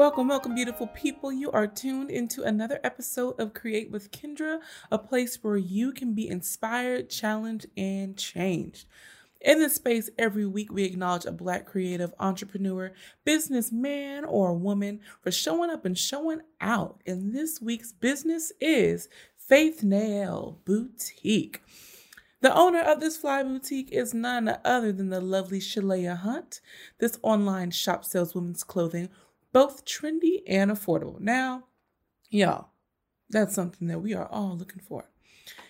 Welcome, welcome, beautiful people. You are tuned into another episode of Create with Kendra, a place where you can be inspired, challenged, and changed. In this space, every week we acknowledge a Black creative entrepreneur, businessman, or woman for showing up and showing out. And this week's business is Faith Nael Boutique. The owner of this fly boutique is none other than the lovely Shalea Hunt. This online shop sells women's clothing both trendy and affordable. Now, y'all, that's something that we are all looking for.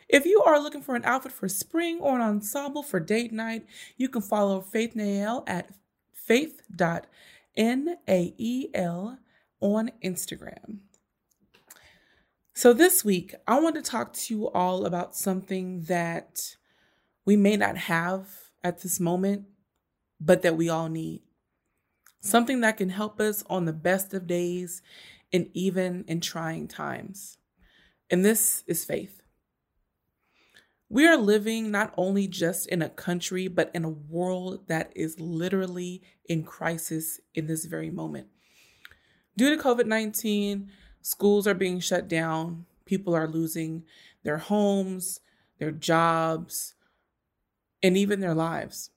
If you are looking for an outfit for spring or an ensemble for date night, you can follow Faith Nael at faith.nael on Instagram. So, this week, I want to talk to you all about something that we may not have at this moment, but that we all need something that can help us on the best of days and even in trying times. And this is faith. We are living not only just in a country, but in a world that is literally in crisis in this very moment. Due to COVID 19, schools are being shut down, people are losing their homes, their jobs, and even their lives.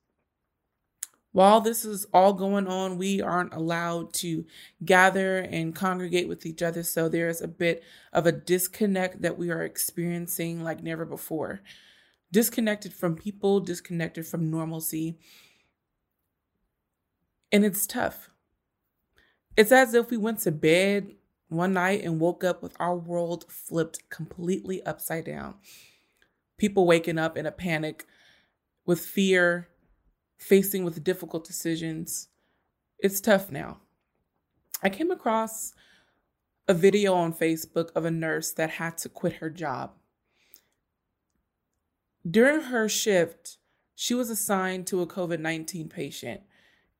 While this is all going on, we aren't allowed to gather and congregate with each other. So there's a bit of a disconnect that we are experiencing like never before. Disconnected from people, disconnected from normalcy. And it's tough. It's as if we went to bed one night and woke up with our world flipped completely upside down. People waking up in a panic with fear facing with difficult decisions. It's tough now. I came across a video on Facebook of a nurse that had to quit her job. During her shift, she was assigned to a COVID 19 patient,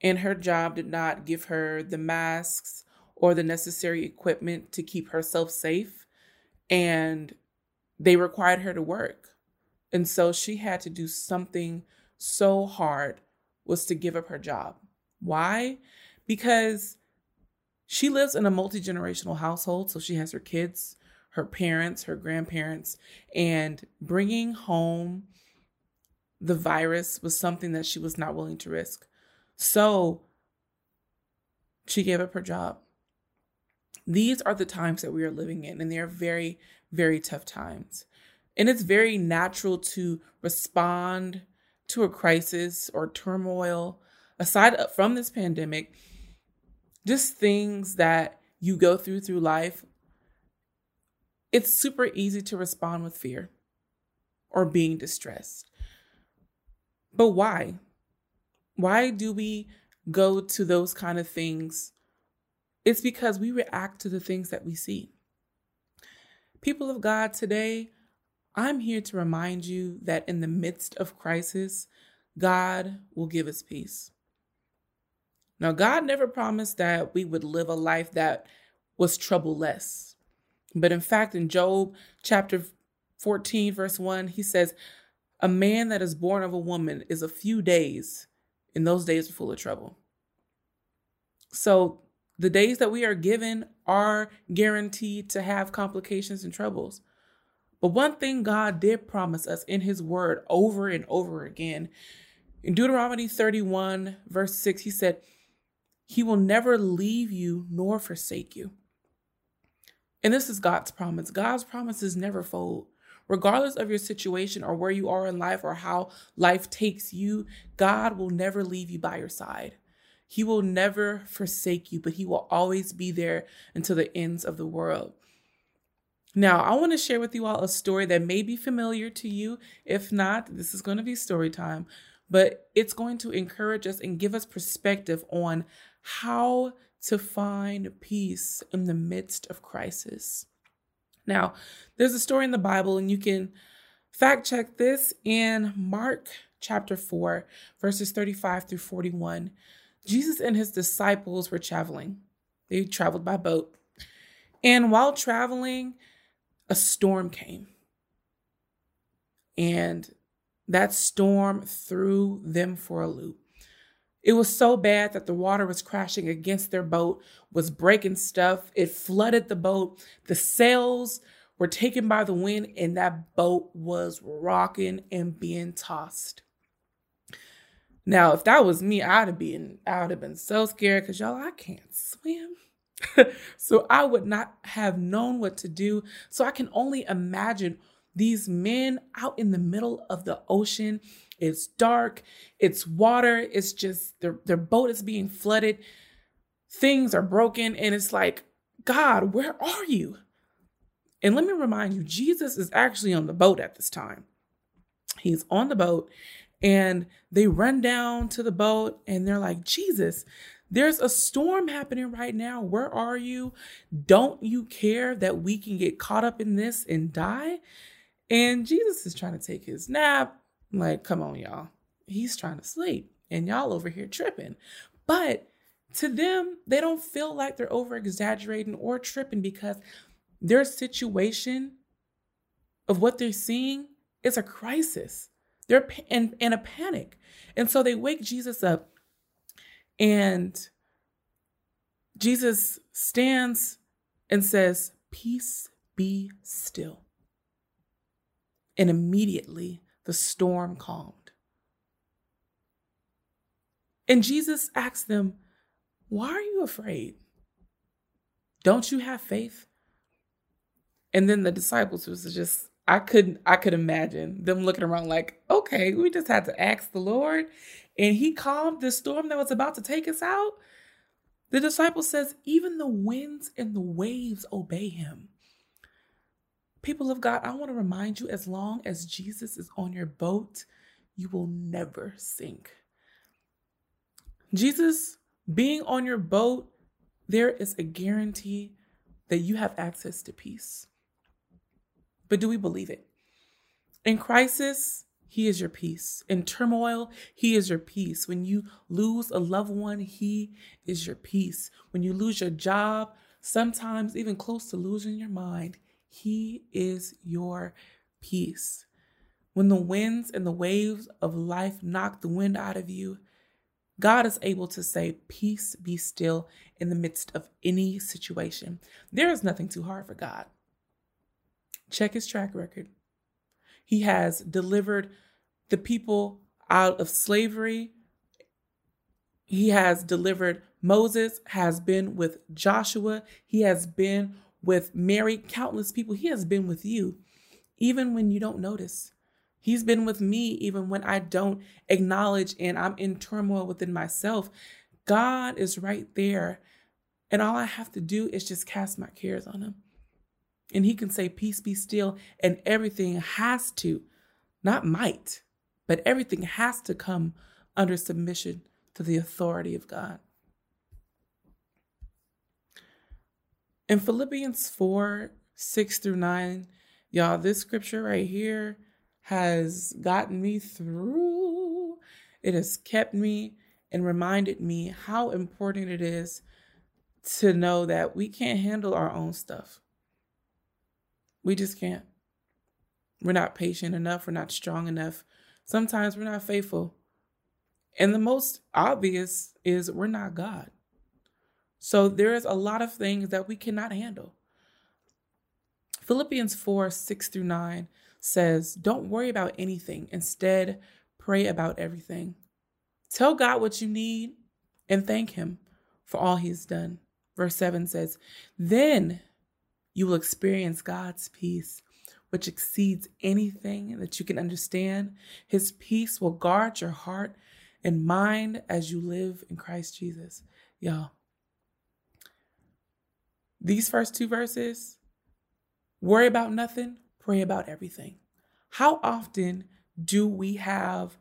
and her job did not give her the masks or the necessary equipment to keep herself safe. And they required her to work. And so she had to do something so hard was to give up her job. Why? Because she lives in a multi generational household. So she has her kids, her parents, her grandparents, and bringing home the virus was something that she was not willing to risk. So she gave up her job. These are the times that we are living in, and they are very, very tough times. And it's very natural to respond to a crisis or turmoil, aside from this pandemic, just things that you go through through life, it's super easy to respond with fear or being distressed. But why? Why do we go to those kind of things? It's because we react to the things that we see. People of God, today, I'm here to remind you that in the midst of crisis, God will give us peace. Now, God never promised that we would live a life that was troubleless. But in fact, in Job chapter 14, verse 1, he says, A man that is born of a woman is a few days, and those days are full of trouble. So the days that we are given are guaranteed to have complications and troubles. But one thing God did promise us in his word over and over again. In Deuteronomy 31, verse 6, he said, He will never leave you nor forsake you. And this is God's promise. God's promises never fold. Regardless of your situation or where you are in life or how life takes you, God will never leave you by your side. He will never forsake you, but He will always be there until the ends of the world. Now, I want to share with you all a story that may be familiar to you. If not, this is going to be story time, but it's going to encourage us and give us perspective on how to find peace in the midst of crisis. Now, there's a story in the Bible, and you can fact check this in Mark chapter 4, verses 35 through 41. Jesus and his disciples were traveling, they traveled by boat. And while traveling, a storm came. And that storm threw them for a loop. It was so bad that the water was crashing against their boat, was breaking stuff. It flooded the boat. The sails were taken by the wind, and that boat was rocking and being tossed. Now, if that was me, I'd have been, I would have been so scared because y'all, I can't swim. so I would not have known what to do. So I can only imagine these men out in the middle of the ocean. It's dark, it's water, it's just their, their boat is being flooded. Things are broken, and it's like, God, where are you? And let me remind you, Jesus is actually on the boat at this time. He's on the boat, and they run down to the boat and they're like, Jesus, there's a storm happening right now. Where are you? Don't you care that we can get caught up in this and die? And Jesus is trying to take his nap. Like, come on, y'all. He's trying to sleep, and y'all over here tripping. But to them, they don't feel like they're over exaggerating or tripping because their situation of what they're seeing is a crisis. They're in, in a panic. And so they wake Jesus up and Jesus stands and says, Peace be still. And immediately the storm calmed. And Jesus asked them, Why are you afraid? Don't you have faith? And then the disciples was just, I couldn't, I could imagine them looking around like, okay, we just had to ask the Lord and he calmed the storm that was about to take us out. The disciple says, even the winds and the waves obey him. People of God, I want to remind you as long as Jesus is on your boat, you will never sink. Jesus being on your boat, there is a guarantee that you have access to peace. But do we believe it? In crisis, he is your peace. In turmoil, He is your peace. When you lose a loved one, He is your peace. When you lose your job, sometimes even close to losing your mind, He is your peace. When the winds and the waves of life knock the wind out of you, God is able to say, Peace be still in the midst of any situation. There is nothing too hard for God. Check his track record. He has delivered the people out of slavery. He has delivered Moses, has been with Joshua, he has been with Mary, countless people. He has been with you, even when you don't notice. He's been with me even when I don't acknowledge and I'm in turmoil within myself. God is right there. And all I have to do is just cast my cares on him. And he can say, Peace be still. And everything has to, not might, but everything has to come under submission to the authority of God. In Philippians 4 6 through 9, y'all, this scripture right here has gotten me through. It has kept me and reminded me how important it is to know that we can't handle our own stuff. We just can't. We're not patient enough. We're not strong enough. Sometimes we're not faithful. And the most obvious is we're not God. So there's a lot of things that we cannot handle. Philippians 4 6 through 9 says, Don't worry about anything. Instead, pray about everything. Tell God what you need and thank Him for all He's done. Verse 7 says, Then you will experience God's peace, which exceeds anything that you can understand. His peace will guard your heart and mind as you live in Christ Jesus. Y'all, these first two verses worry about nothing, pray about everything. How often do we have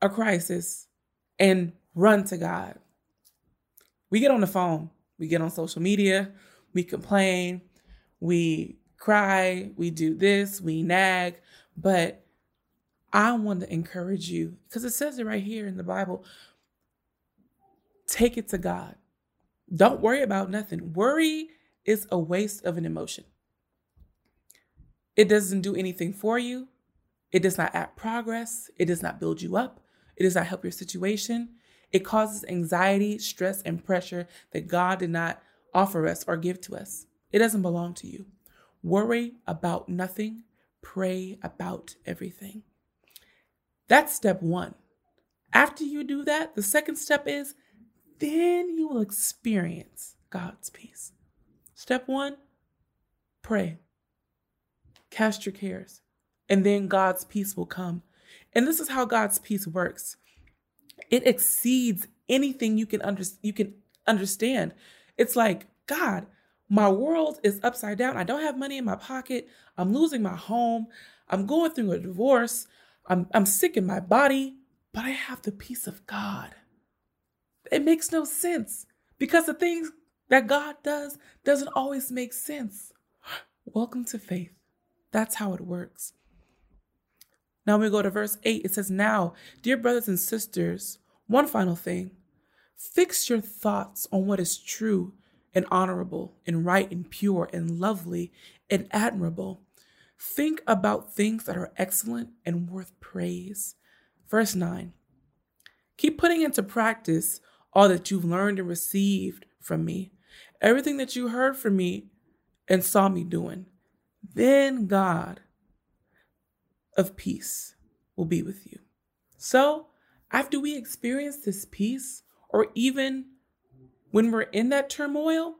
a crisis and run to God? We get on the phone, we get on social media, we complain, we cry, we do this, we nag, but I want to encourage you because it says it right here in the Bible. Take it to God. Don't worry about nothing. Worry is a waste of an emotion. It doesn't do anything for you. It does not add progress. It does not build you up. It does not help your situation. It causes anxiety, stress, and pressure that God did not offer us or give to us. It doesn't belong to you. Worry about nothing, pray about everything. That's step one. After you do that, the second step is then you will experience God's peace. Step one, pray, cast your cares, and then God's peace will come. And this is how God's peace works. It exceeds anything you can under, you can understand. It's like, God, my world is upside down. I don't have money in my pocket. I'm losing my home. I'm going through a divorce. I'm, I'm sick in my body, but I have the peace of God. It makes no sense because the things that God does doesn't always make sense. Welcome to faith. That's how it works. Now we go to verse 8. It says, Now, dear brothers and sisters, one final thing. Fix your thoughts on what is true and honorable and right and pure and lovely and admirable. Think about things that are excellent and worth praise. Verse 9 Keep putting into practice all that you've learned and received from me, everything that you heard from me and saw me doing. Then God of peace will be with you. So, after we experience this peace, or even when we're in that turmoil,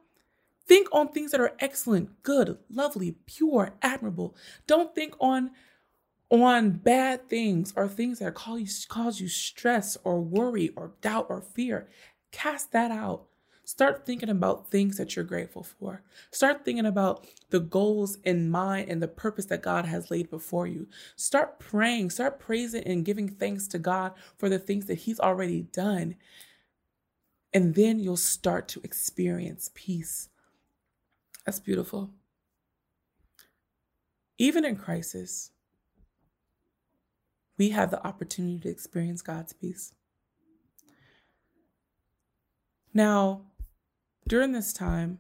think on things that are excellent, good, lovely, pure, admirable. Don't think on on bad things or things that cause you, cause you stress or worry or doubt or fear. Cast that out. Start thinking about things that you're grateful for. Start thinking about the goals in mind and the purpose that God has laid before you. Start praying, start praising and giving thanks to God for the things that He's already done. And then you'll start to experience peace. That's beautiful. Even in crisis, we have the opportunity to experience God's peace. Now, during this time,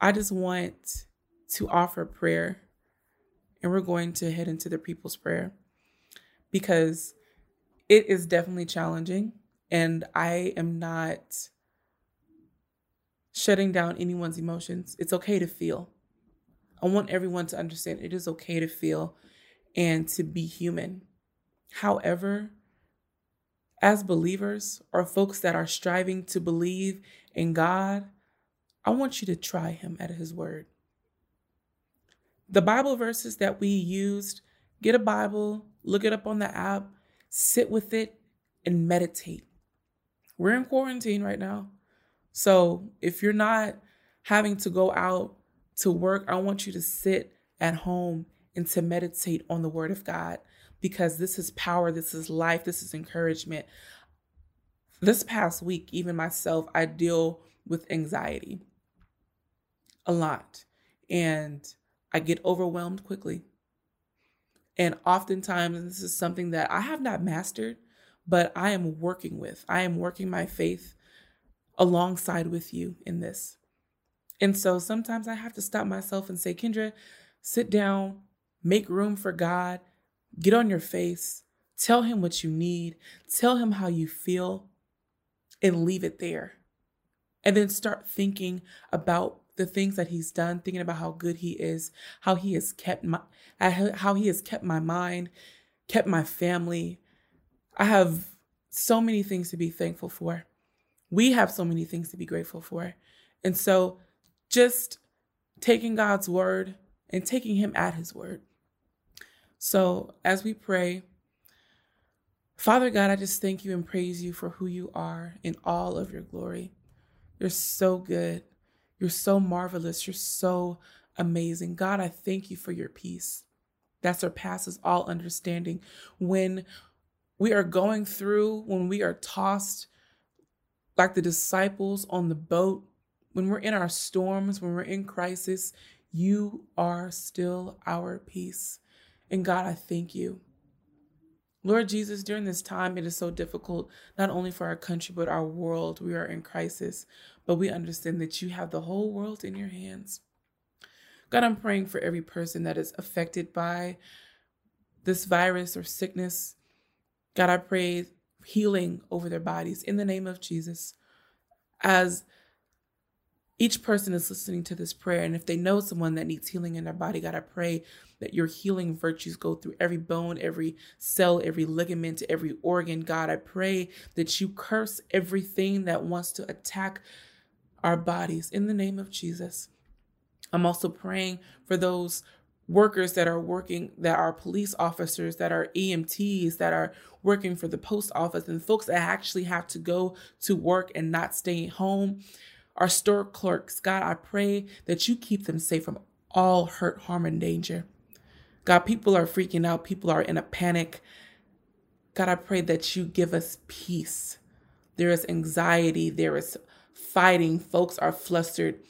I just want to offer prayer, and we're going to head into the people's prayer because it is definitely challenging, and I am not shutting down anyone's emotions. It's okay to feel. I want everyone to understand it is okay to feel and to be human. However, as believers or folks that are striving to believe in God, I want you to try Him at His word. The Bible verses that we used, get a Bible, look it up on the app, sit with it, and meditate. We're in quarantine right now. So if you're not having to go out to work, I want you to sit at home and to meditate on the Word of God because this is power, this is life, this is encouragement. This past week, even myself, I deal with anxiety a lot and I get overwhelmed quickly. And oftentimes, this is something that I have not mastered, but I am working with. I am working my faith alongside with you in this. And so sometimes I have to stop myself and say, Kendra, sit down, make room for God, get on your face, tell Him what you need, tell Him how you feel, and leave it there. And then start thinking about the things that He's done, thinking about how good He is, how He has kept my, how He has kept my mind, kept my family. I have so many things to be thankful for we have so many things to be grateful for. And so just taking God's word and taking Him at His word. So as we pray, Father God, I just thank you and praise you for who you are in all of your glory. You're so good. You're so marvelous. You're so amazing. God, I thank you for your peace that surpasses all understanding. When we are going through, when we are tossed like the disciples on the boat, when we're in our storms, when we're in crisis, you are still our peace. And God, I thank you. Lord Jesus, during this time, it is so difficult, not only for our country, but our world. We are in crisis, but we understand that you have the whole world in your hands. God, I'm praying for every person that is affected by this virus or sickness. God, I pray healing over their bodies in the name of Jesus. As each person is listening to this prayer, and if they know someone that needs healing in their body, God, I pray that your healing virtues go through every bone, every cell, every ligament, every organ. God, I pray that you curse everything that wants to attack our bodies in the name of Jesus. I'm also praying for those workers that are working, that are police officers, that are EMTs, that are working for the post office, and folks that actually have to go to work and not stay home. Our store clerks, God, I pray that you keep them safe from all hurt, harm, and danger. God, people are freaking out. People are in a panic. God, I pray that you give us peace. There is anxiety. There is fighting. Folks are flustered.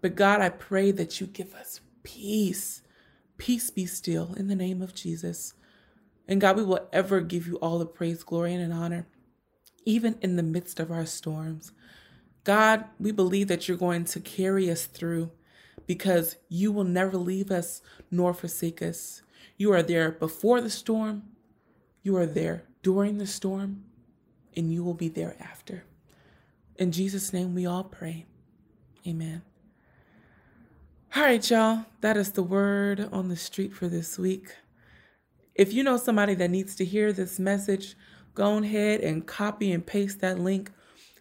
But God, I pray that you give us peace. Peace be still in the name of Jesus. And God, we will ever give you all the praise, glory, and honor, even in the midst of our storms. God, we believe that you're going to carry us through because you will never leave us nor forsake us. You are there before the storm, you are there during the storm, and you will be there after. In Jesus' name we all pray. Amen. All right, y'all. That is the word on the street for this week. If you know somebody that needs to hear this message, go ahead and copy and paste that link.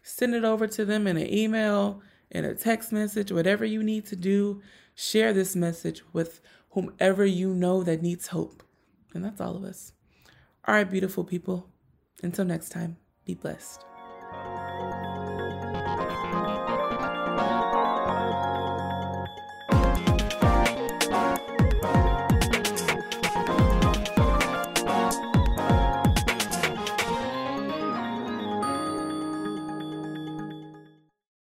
Send it over to them in an email, in a text message, whatever you need to do. Share this message with whomever you know that needs hope. And that's all of us. All right, beautiful people. Until next time, be blessed.